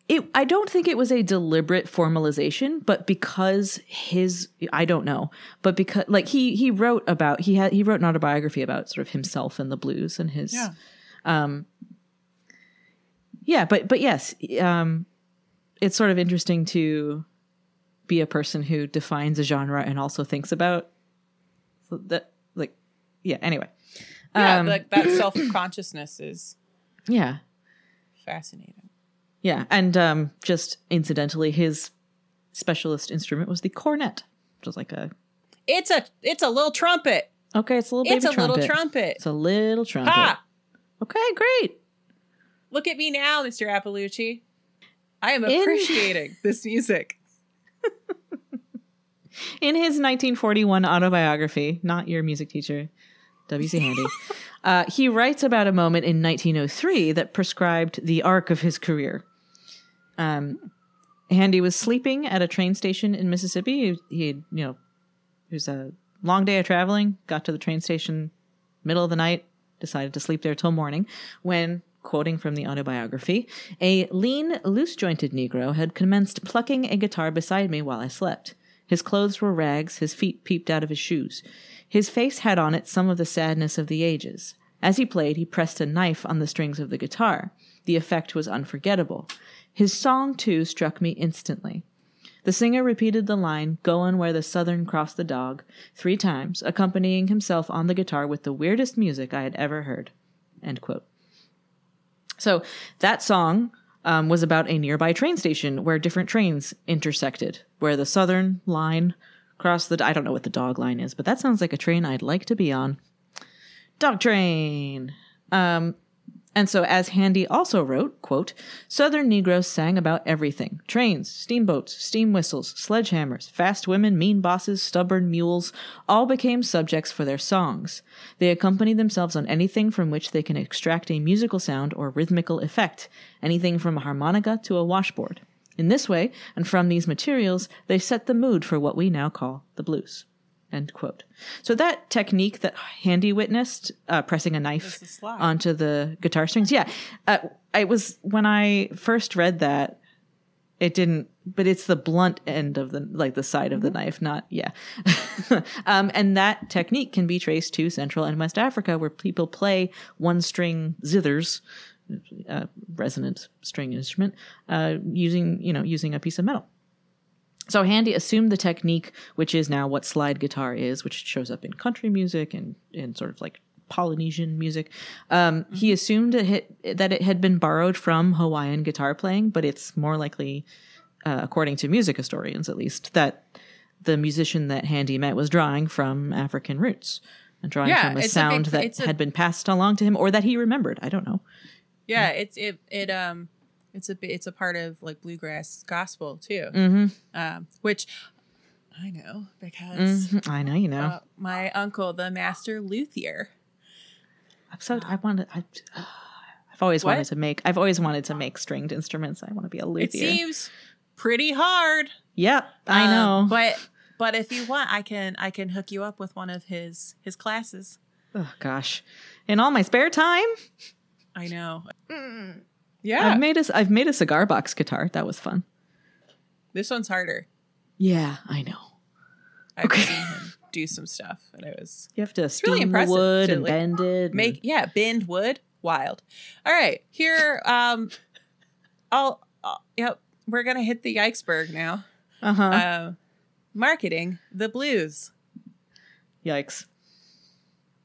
it, I don't think it was a deliberate formalization, but because his I don't know, but because like he he wrote about he had he wrote an autobiography about sort of himself and the blues and his Yeah. Yeah but but yes um it's sort of interesting to be a person who defines a genre and also thinks about that like yeah anyway Yeah, Um, like that self consciousness is yeah fascinating. yeah and um just incidentally his specialist instrument was the cornet which was like a It's a it's a little trumpet. okay it's a little It's a trumpet. little trumpet. it's a little trumpet Ha! okay great Look at me now, Mr. Appalucci. I am In- appreciating this music. In his 1941 autobiography, not your music teacher, W.C. Handy, uh, he writes about a moment in 1903 that prescribed the arc of his career. Um, Handy was sleeping at a train station in Mississippi. He, he you know, it was a long day of traveling. Got to the train station, middle of the night, decided to sleep there till morning. When, quoting from the autobiography, a lean, loose jointed Negro had commenced plucking a guitar beside me while I slept. His clothes were rags, his feet peeped out of his shoes. His face had on it some of the sadness of the ages. As he played, he pressed a knife on the strings of the guitar. The effect was unforgettable. His song, too, struck me instantly. The singer repeated the line, Goin' where the southern crossed the dog, three times, accompanying himself on the guitar with the weirdest music I had ever heard. So that song um, was about a nearby train station where different trains intersected, where the southern line crossed the. I don't know what the dog line is, but that sounds like a train I'd like to be on. Dog train. Um, and so, as Handy also wrote, quote, Southern Negroes sang about everything trains, steamboats, steam whistles, sledgehammers, fast women, mean bosses, stubborn mules, all became subjects for their songs. They accompany themselves on anything from which they can extract a musical sound or rhythmical effect, anything from a harmonica to a washboard. In this way, and from these materials, they set the mood for what we now call the blues. End quote. So that technique that Handy witnessed, uh, pressing a knife slide. onto the guitar strings, yeah, uh, I was when I first read that, it didn't, but it's the blunt end of the like the side of the knife, not yeah. um, and that technique can be traced to Central and West Africa, where people play one string zithers, uh, resonant string instrument, uh, using you know using a piece of metal. So Handy assumed the technique, which is now what slide guitar is, which shows up in country music and in sort of like Polynesian music. Um, He assumed it hit, that it had been borrowed from Hawaiian guitar playing, but it's more likely, uh, according to music historians at least, that the musician that Handy met was drawing from African roots and drawing Yeah, from a it's a sound big- that a- had been passed along to him or that he remembered. I don't know. Yeah, it's it it um it's a it's a part of like bluegrass gospel too, Mm-hmm. um, which I know because Mhm, I know you know. uh, my uncle, the master luthier, I'm so I want to. I, I've always What? wanted to make. I've always wanted to make stringed instruments. I want to be a luthier. it seems pretty hard. Yep, I Um, know. but but if you want, I can I can hook you up with one of his his classes. oh gosh, in all my spare time, I know. I've Yeah, I've made a. I've made a cigar box guitar. That was fun. this one's harder. Yeah, I know. I've Okay. seen him do some stuff, and it was You have to really steam the impressive wood to, and like, bend it. make yeah bend wood wild. All right, here um, I'll, I'll yep we're gonna hit the iceberg now. uh-huh. Uh, marketing the blues. Yikes.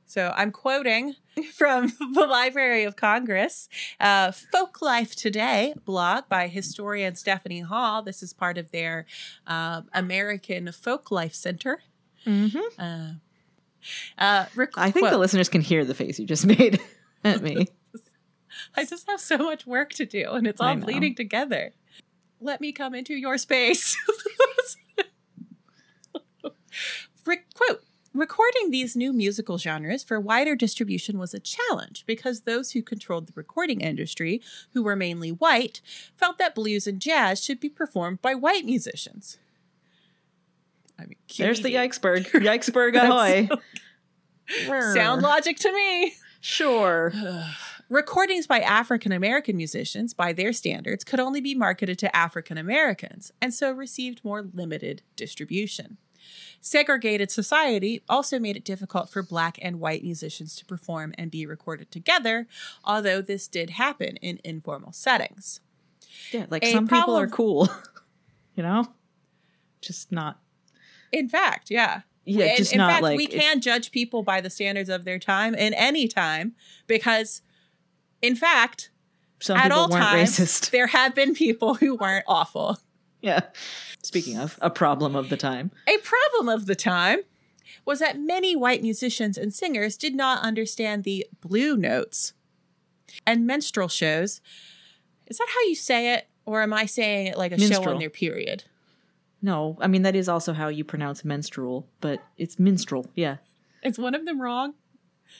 So I'm quoting from the Library of Congress, uh, Folk Life Today blog by historian Stephanie Hall. This is part of their uh, American Folk Life Center. hmm Uh, uh, rec- I think the listeners can hear the face you just made at me. I just have so much work to do, and it's all bleeding together. Let me come into your space. Re- quote Recording these new musical genres for wider distribution was a challenge because those who controlled the recording industry, who were mainly white, felt that blues and jazz should be performed by white musicians. I mean, There's the QED. Yikesberg. Yikesberg ahoy. Sound logic to me. Sure. Recordings by African American musicians, by their standards, could only be marketed to African Americans and so received more limited distribution. Segregated society also made it difficult for black and white musicians to perform and be recorded together, although this did happen in informal settings. Yeah, like A some people are cool. you know? Just not In fact, yeah. Yeah, And just in not fact, like we it- can judge people by the standards of their time in any time because, in fact, some at people all times, racist. there have been people who weren't awful. Yeah. Speaking of a problem of the time. A problem of the time was that many white musicians and singers did not understand the blue notes. And minstrel shows, is that how you say it? Or am I saying it like a show Minstrel. on their period? No, I mean that is also how you pronounce menstrual, but it's minstrel. Yeah. Is one of them wrong?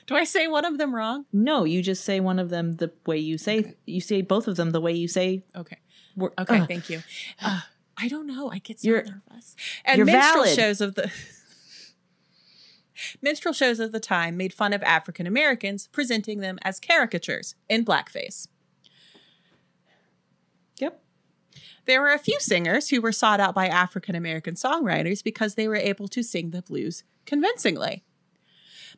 Do I say one of them wrong? No, you just say one of them the way you say you say both of them the way you say Okay. Wor- Okay, Ugh. thank you. Uh, I don't know. I get so nervous. And minstrel valid. shows of the minstrel shows of the time made fun of African Americans, presenting them as caricatures in blackface. Yep. There were a few singers who were sought out by African American songwriters because they were able to sing the blues convincingly.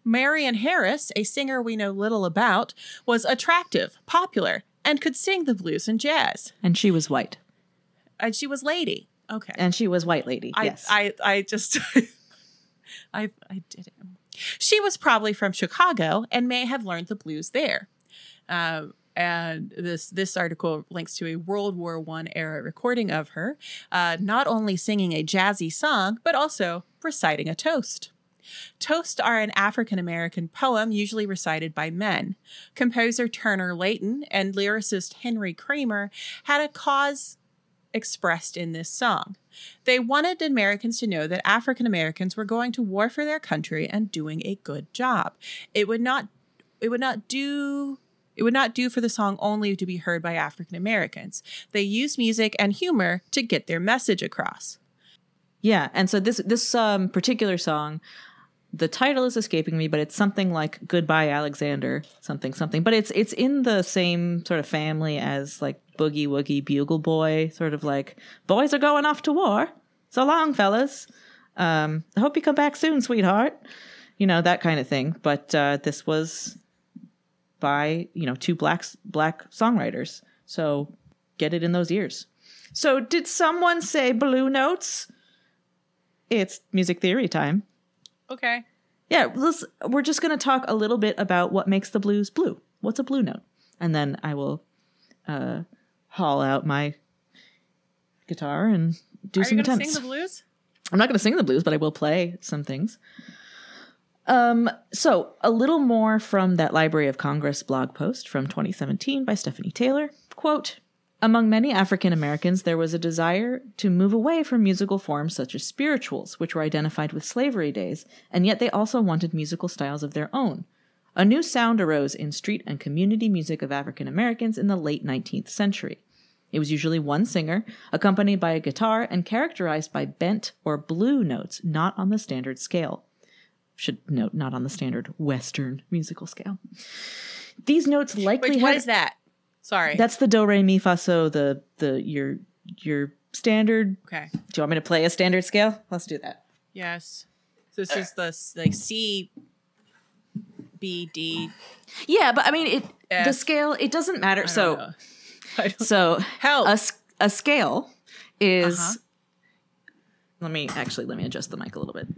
Marion Harris, a singer we know little about, was attractive, popular, and could sing the blues and jazz. And she was white. And she was lady. Okay. And she was white lady. I, yes. I, I just, I, I did it. She was probably from Chicago and may have learned the blues there. Um, and this this article links to a World War One era recording of her, uh, not only singing a jazzy song but also reciting a toast. Toasts are an African American poem usually recited by men. Composer Turner Layton and lyricist Henry Kramer had a cause expressed in this song. They wanted Americans to know that African Americans were going to war for their country and doing a good job. It would not it would not do it would not do for the song only to be heard by African Americans. They used music and humor to get their message across. Yeah, and so this this um particular song, the title is escaping me, but it's something like "Goodbye Alexander," something something. But it's it's in the same sort of family as like "Boogie Woogie Bugle Boy," sort of like "Boys are going off to war." So long, fellas. Um, I hope you come back soon, sweetheart. You know that kind of thing. But uh, this was by you know two black black songwriters. So get it in those ears. So did someone say blue notes? It's music theory time. Okay. Yeah, let's, we're just going to talk a little bit about what makes the blues blue. What's a blue note? And then I will uh, haul out my guitar and do Are some you going to attempts. sing the blues? I'm not going to sing the blues, but I will play some things. Um, so a little more from that Library of Congress blog post from 2017 by Stephanie Taylor. Quote, Among many African Americans, there was a desire to move away from musical forms such as spirituals, which were identified with slavery days, and yet they also wanted musical styles of their own. A new sound arose in street and community music of African Americans in the late 19th century. It was usually one singer, accompanied by a guitar, and characterized by bent or blue notes, not on the standard scale. Should note, not on the standard Western musical scale. These notes likely had what is that? Sorry. that's the do re mi fa so the the your your standard. okay. Do you want me to play a standard scale? Let's do that. Yes. So this is the like C, B, D. Yeah, but I mean it. the scale it doesn't matter. So know. I don't- so Help. a a scale is. Uh-huh. Let me actually let me adjust the mic a little bit.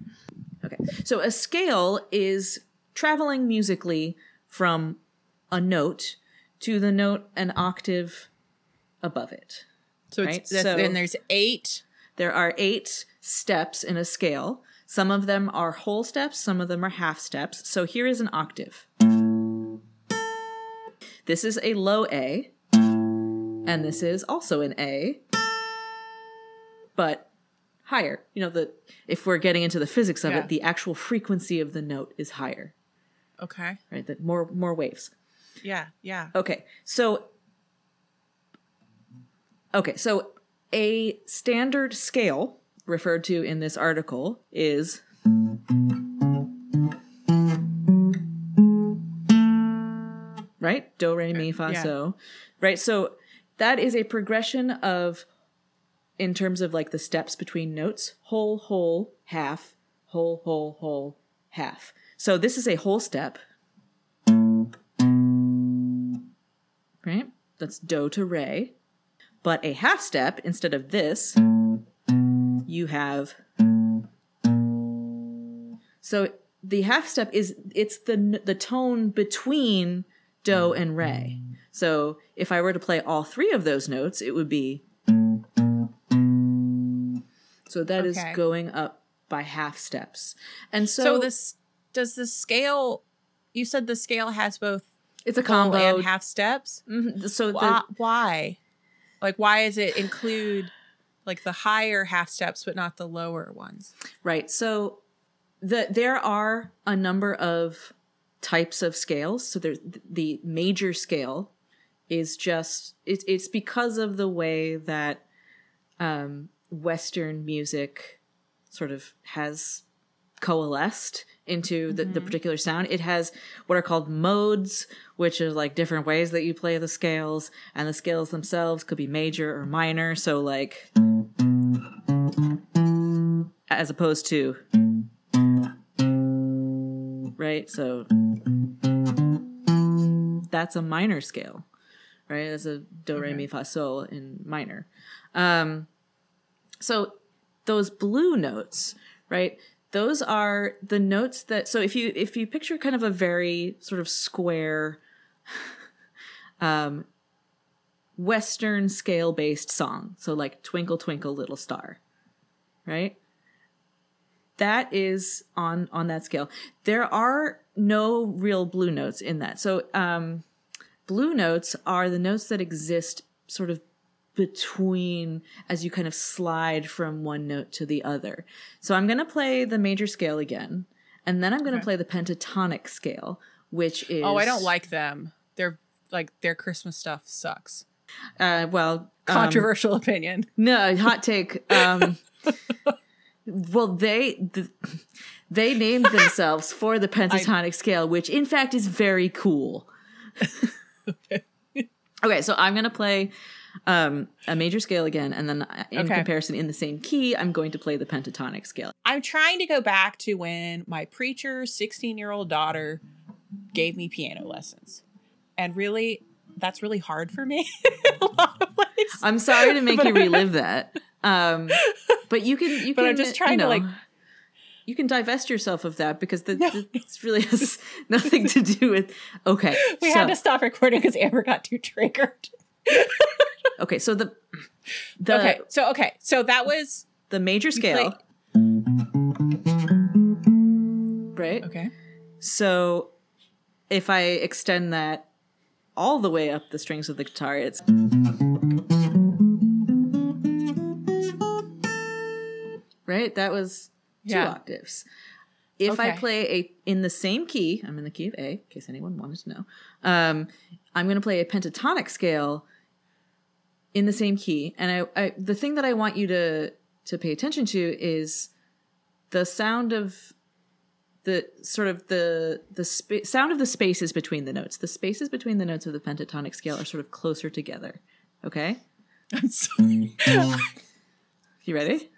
Okay, so a scale is traveling musically from a note to the note an octave above it. so right, so- then there's eight. There are eight steps in a scale. Some of them are whole steps, some of them are half steps. So here is an octave. This is a low A, and this is also an A, but higher. You know, the if we're getting into the physics of Yeah. it, the actual frequency of the note is higher, Okay. right? That more more waves. Yeah. Yeah. Okay, so okay, so a standard scale referred to in this article is right do re mi fa yeah. so right so that is a progression of in terms of like the steps between notes whole whole half whole whole whole half so this is a whole step That's do to re. But a half step, instead of this, you have. So the half step is it's the the tone between do and re. So if I were to play all three of those notes, it would be. So that is Okay. going up by half steps, and so, So, this does the scale. You said the scale has both it's a combo. and half steps. Mhm. So the, Why? why? Like, why does it include like the higher half steps but not the lower ones? Right. So the there are a number of types of scales. So there's the major scale is just it, it's because of the way that um, Western music sort of has coalesced into the, the particular sound. It has what are called modes, which are like different ways that you play the scales, and the scales themselves could be major or minor. So like as opposed to right? So that's a minor scale right? That's a do re mi fa sol in minor. Um so those blue notes right those are the notes that so if you if you picture kind of a very sort of square um western scale based song. So like twinkle twinkle little star right? That is on on that scale. There are no real blue notes in that. So um blue notes are the notes that exist sort of between as you kind of slide from one note to the other so i'm going to play the major scale again and then i'm going to Okay. play the pentatonic scale which is Oh, I don't like them. They're like their Christmas stuff sucks. uh well um, Controversial opinion. No, hot take. Um, well, they th- they named themselves for the pentatonic scale, which in fact is very cool. okay. so I'm gonna play um, a major scale again, and then uh, in Okay. comparison, in the same key, I'm going to play the pentatonic scale. I'm trying to go back to when my preacher's 16 year old daughter gave me piano lessons. And really, that's really hard for me a lot of ways. I'm sorry to make you relive that, um, but you can. You But can. I'm just you trying to, like- You can divest yourself of that because the, No. it's really has nothing to do with. Okay, we so- had to stop recording because Amber got too triggered okay, so the, the Okay, so okay. So that was the major scale. right? Okay. So if I extend that all the way up the strings of the guitar, it's right? That was two yeah. octaves. If okay. I play a in the same key, I'm in the key of A, in case anyone wanted to know. Um, I'm going to play a pentatonic scale, in the same key, and I, I the thing that I want you to to pay attention to is the sound of the sort of the the spa- sound of the spaces between the notes. The spaces between the notes of the pentatonic scale are sort of closer together. Okay, I'm sorry. Mm-hmm. you ready?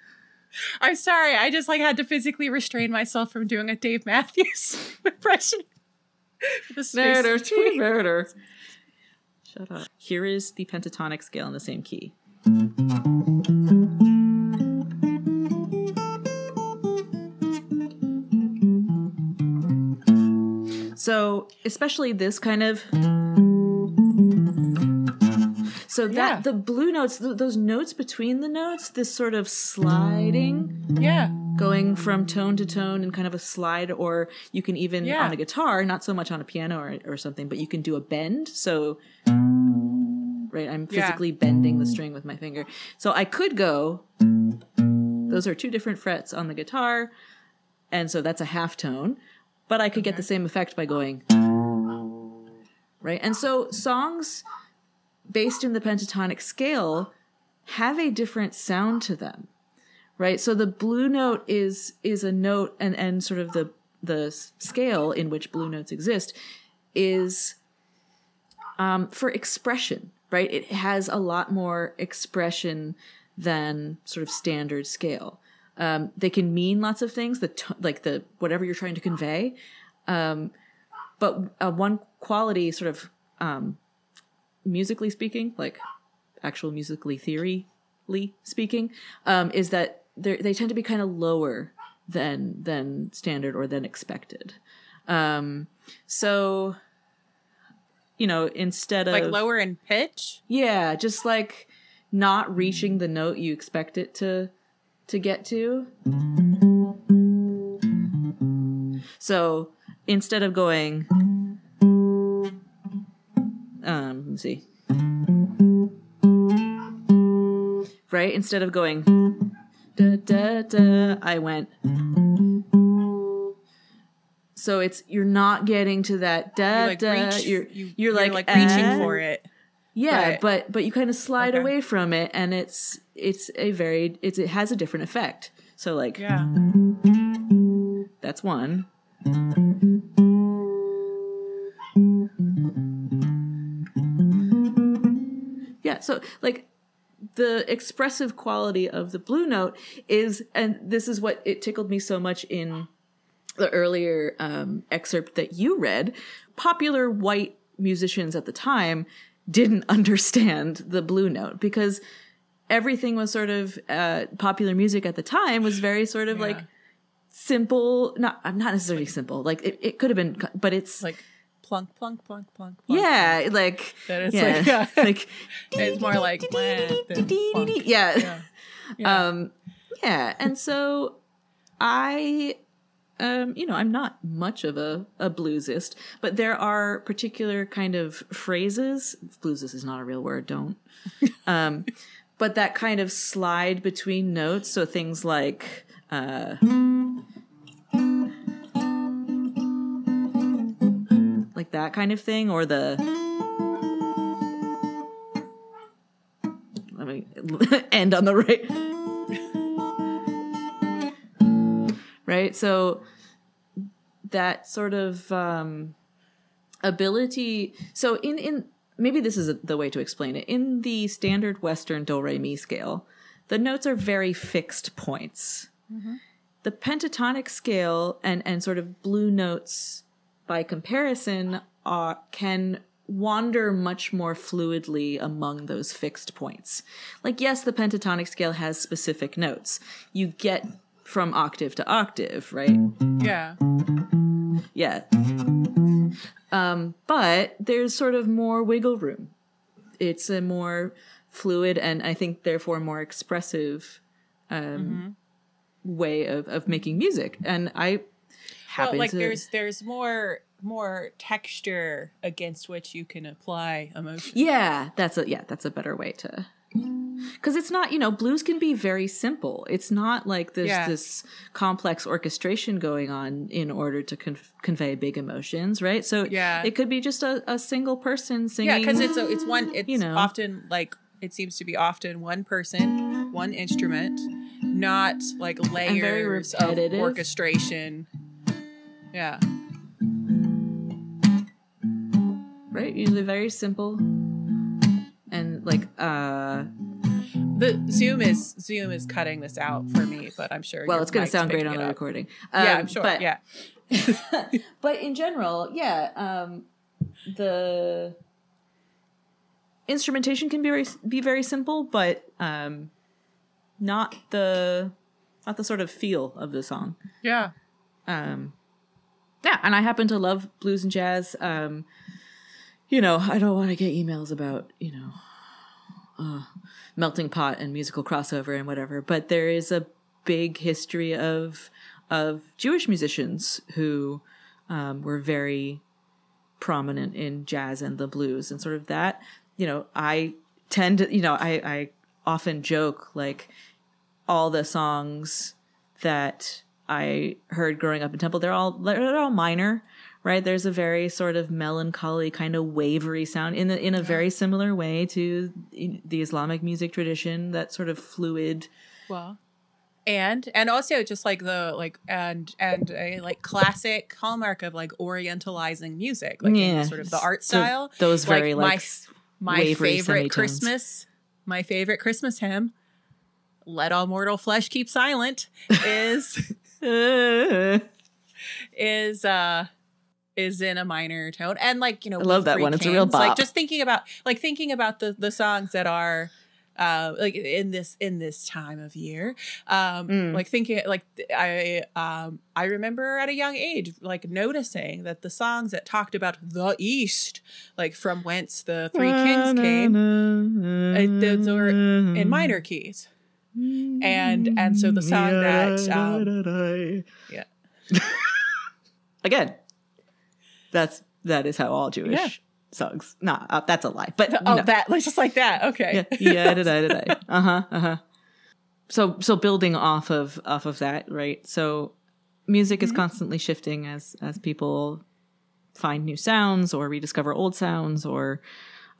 I'm sorry. I just like had to physically restrain myself from doing a Dave Matthews impression. The space Murder, between- murder. Shut up. Here is the pentatonic scale in the same key. So, especially this kind of. So that Yeah. the blue notes, th- those notes between the notes, this sort of sliding Yeah. Going from tone to tone in kind of a slide, or you can even Yeah. on a guitar, not so much on a piano or, or something, but you can do a bend. So, right, I'm Yeah. physically bending the string with my finger. So I could go, those are two different frets on the guitar, and so that's a half tone, but I could get the same effect by going, right? And so songs based in the pentatonic scale have a different sound to them right? So the blue note is is a note and and sort of the the scale in which blue notes exist is um for expression right? It has a lot more expression than sort of standard scale. Um they can mean lots of things the t- like the whatever you're trying to convey um but uh, one quality sort of um musically speaking like actual musically theoryly speaking um, is that they they tend to be kind of lower than than standard or than expected. Um, so you know, instead of Like lower in pitch. yeah, just like not reaching the note you expect it to to get to. So instead of going, um, let me see, right? Instead of going, da da da, I went. So it's you're not getting to that da You like da. reach. you're you, you're, like, reaching eh. for it. Yeah, Right. but but you kind of slide Okay. away from it, and it's it's a very it's it has a different effect. So like Yeah. that's one. Yeah, so like the expressive quality of the blue note is, and this is what it tickled me so much in the earlier um, excerpt that you read. Popular white musicians at the time didn't understand the blue note because everything was sort of uh, popular music at the time was very sort of like simple not not necessarily simple like it, it could have been but it's Like plunk, plunk, plunk, plunk. plunk. yeah like That yeah, like- yeah. like It's more like meh than plunk. yeah Yeah. um yeah and so i um you know i'm not much of a, a bluesist but there are particular kind of phrases bluesist is not a real word don't um but that kind of slide between notes so things like uh like that kind of thing or the let me end on the right. Right? So that sort of um ability so in in maybe this is the way to explain it. In the standard western do re mi scale the notes are very fixed points. The pentatonic scale and and sort of blue notes by comparison are can wander much more fluidly among those fixed points like yes the pentatonic scale has specific notes you get from octave to octave right Yeah. yeah. Um, but there's sort of more wiggle room. It's a more fluid and I think therefore more expressive um, way of, of making music. And I Well, happen like to there's there's more more texture against which you can apply emotion. Yeah, that's a yeah, that's a better way to because it's not you know blues can be very simple it's not like there's Yeah. this complex orchestration going on in order to con- convey big emotions right so Yeah. it could be just a, a single person singing Yeah, because it's a, it's one. It's You know. often like it seems to be often one person, one instrument, not like layers of orchestration. Yeah, right usually very simple and like uh the Zoom is Zoom is cutting this out for me, but I'm sure. well it's going to sound great on the recording yeah, Um, I'm sure. but, yeah, but in general, yeah, um, the instrumentation can be very be very simple, but um, not the not the sort of feel of the song. yeah. Um, yeah, and I happen to love blues and jazz. Um, you know, I don't want to get emails about you know uh, melting pot and musical crossover and whatever, but there is a big history of of Jewish musicians who um, were very prominent in jazz and the blues and sort of that. You know, I tend to, you know, I, I often joke like all the songs that I heard growing up in Temple, they're all they're all minor, right? There's a very sort of melancholy, kind of wavery sound in the in a very similar way to the Islamic music tradition, that sort of fluid. Well, and and also just like the like and and a like classic hallmark of like orientalizing music, like in Yeah, sort of the art so style. those very, my like, f- my favorite semitones. Christmas, my favorite Christmas hymn, "Let All Mortal Flesh Keep Silent," is is uh is in a minor tone and like you know I love that one. It's a real Kings, like just thinking about like thinking about the the songs that are uh like in this in this time of year um Mm. like thinking like i um i remember at a young age like noticing that the songs that talked about the east like from whence the three kings came uh, those were in minor keys and and so the song that um yeah. again, that's that is how all Jewish Yeah. songs. Nah, uh, that's a lie. But you oh know. that like just like that okay yeah, yeah, da, da, da, da. uh huh, uh huh. So, so building off of off of that, right? So, music Mm-hmm. is constantly shifting as as people find new sounds or rediscover old sounds, or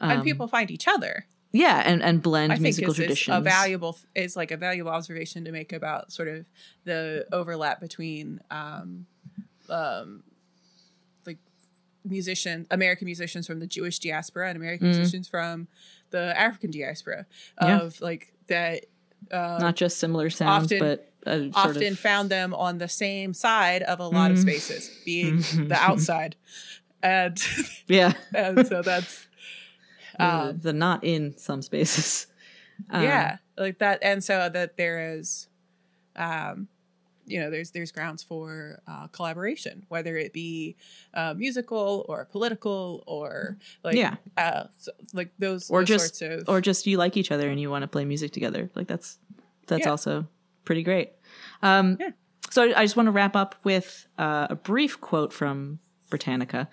and um, people find each other yeah, and and blend I think musical is, is traditions. a valuable is like a valuable observation to make about sort of the overlap between um, um, like musician American musicians from the Jewish diaspora and American Mhm. musicians from the African diaspora Yeah. of like that uh, Not just similar sounds, often- but uh, often of, found them on the same side of a lot of Mhm. spaces, being the outside, and yeah, and so that's um, the not in some spaces. Um, yeah like that and so that there is um you know there's there's grounds for uh, collaboration whether it be uh, musical or political or like Yeah. uh so, like those Or those just- sorts of or just you like each other and you want to play music together. Like that's that's Yeah. also pretty great. Um, Yeah. So I just want to wrap up with uh, a brief quote from Britannica.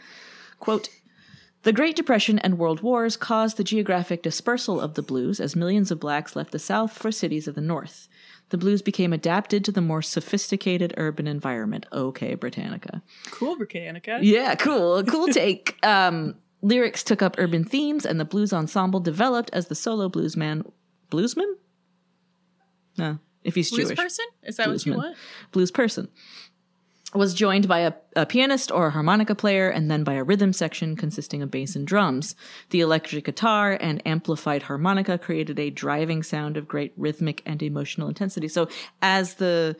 Quote. The Great Depression and World Wars caused the geographic dispersal of the blues as millions of blacks left the South for cities of the North. The blues became adapted to the more sophisticated urban environment. Okay, Britannica. cool Britannica. Yeah, cool. Cool take. Um, lyrics took up urban themes, and the blues ensemble developed as the solo bluesman. Bluesman? No, if he's blues Jewish. Blues person is that what you want Blues person. Was joined by a, a pianist or a harmonica player, and then by a rhythm section consisting of bass and drums. The electric guitar and amplified harmonica created a driving sound of great rhythmic and emotional intensity. So, as the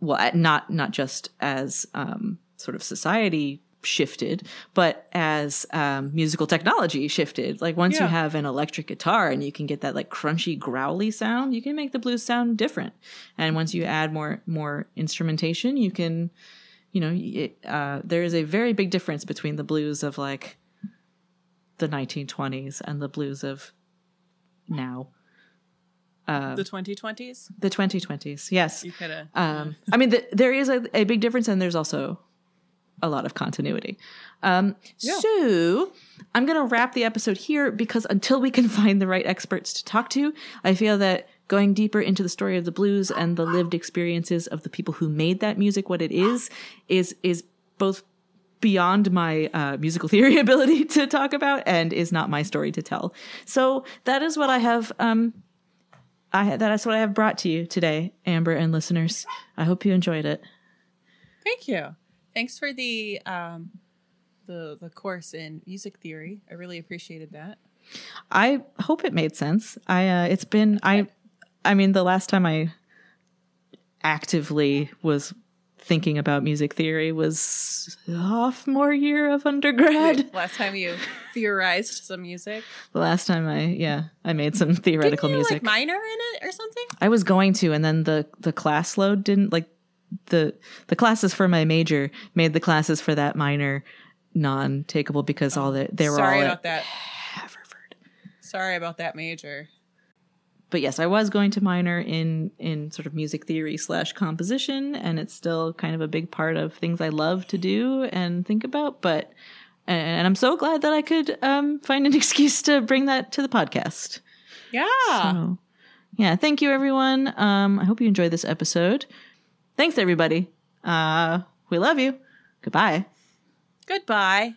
well, not not just as um, sort of society shifted, but as um, musical technology shifted. Like once you have an electric guitar and you can get that like crunchy, growly sound, you can make the blues sound different. And once you add more more instrumentation, you can, you know, it, uh, there is a very big difference between the blues of like the 1920s and the blues of now, Uh, the 2020s the 2020s. Yes. you could have Um, I mean, th there is a, a big difference, and there's also a lot of continuity. Um, So I'm going to wrap the episode here because until we can find the right experts to talk to, I feel that going deeper into the story of the blues and the lived experiences of the people who made that music what it is is is both beyond my uh, musical theory ability to talk about and is not my story to tell. So that is what I have. Um, I that is what I have brought to you today, Amber and listeners. I hope you enjoyed it. Thank you. Thanks for the um, the the course in music theory. I really appreciated that. I hope it made sense. I uh, it's been I I mean the last time I actively was thinking about music theory was sophomore year of undergrad. Last time you theorized some music, The last time I yeah, I made some theoretical Didn't you, music. like minor in it or something. I was going to and then the the class load didn't like the the classes for my major made the classes for that minor non-takeable because all oh, the they were Sorry all about at that. Haverford. Sorry about that major. But yes, I was going to minor in in sort of music theory slash composition, and it's still kind of a big part of things I love to do and think about. But and I'm so glad that I could um, find an excuse to bring that to the podcast. Yeah. So, yeah, thank you everyone. Um, I hope you enjoyed this episode. Thanks everybody. Uh, we love you. Goodbye. Goodbye.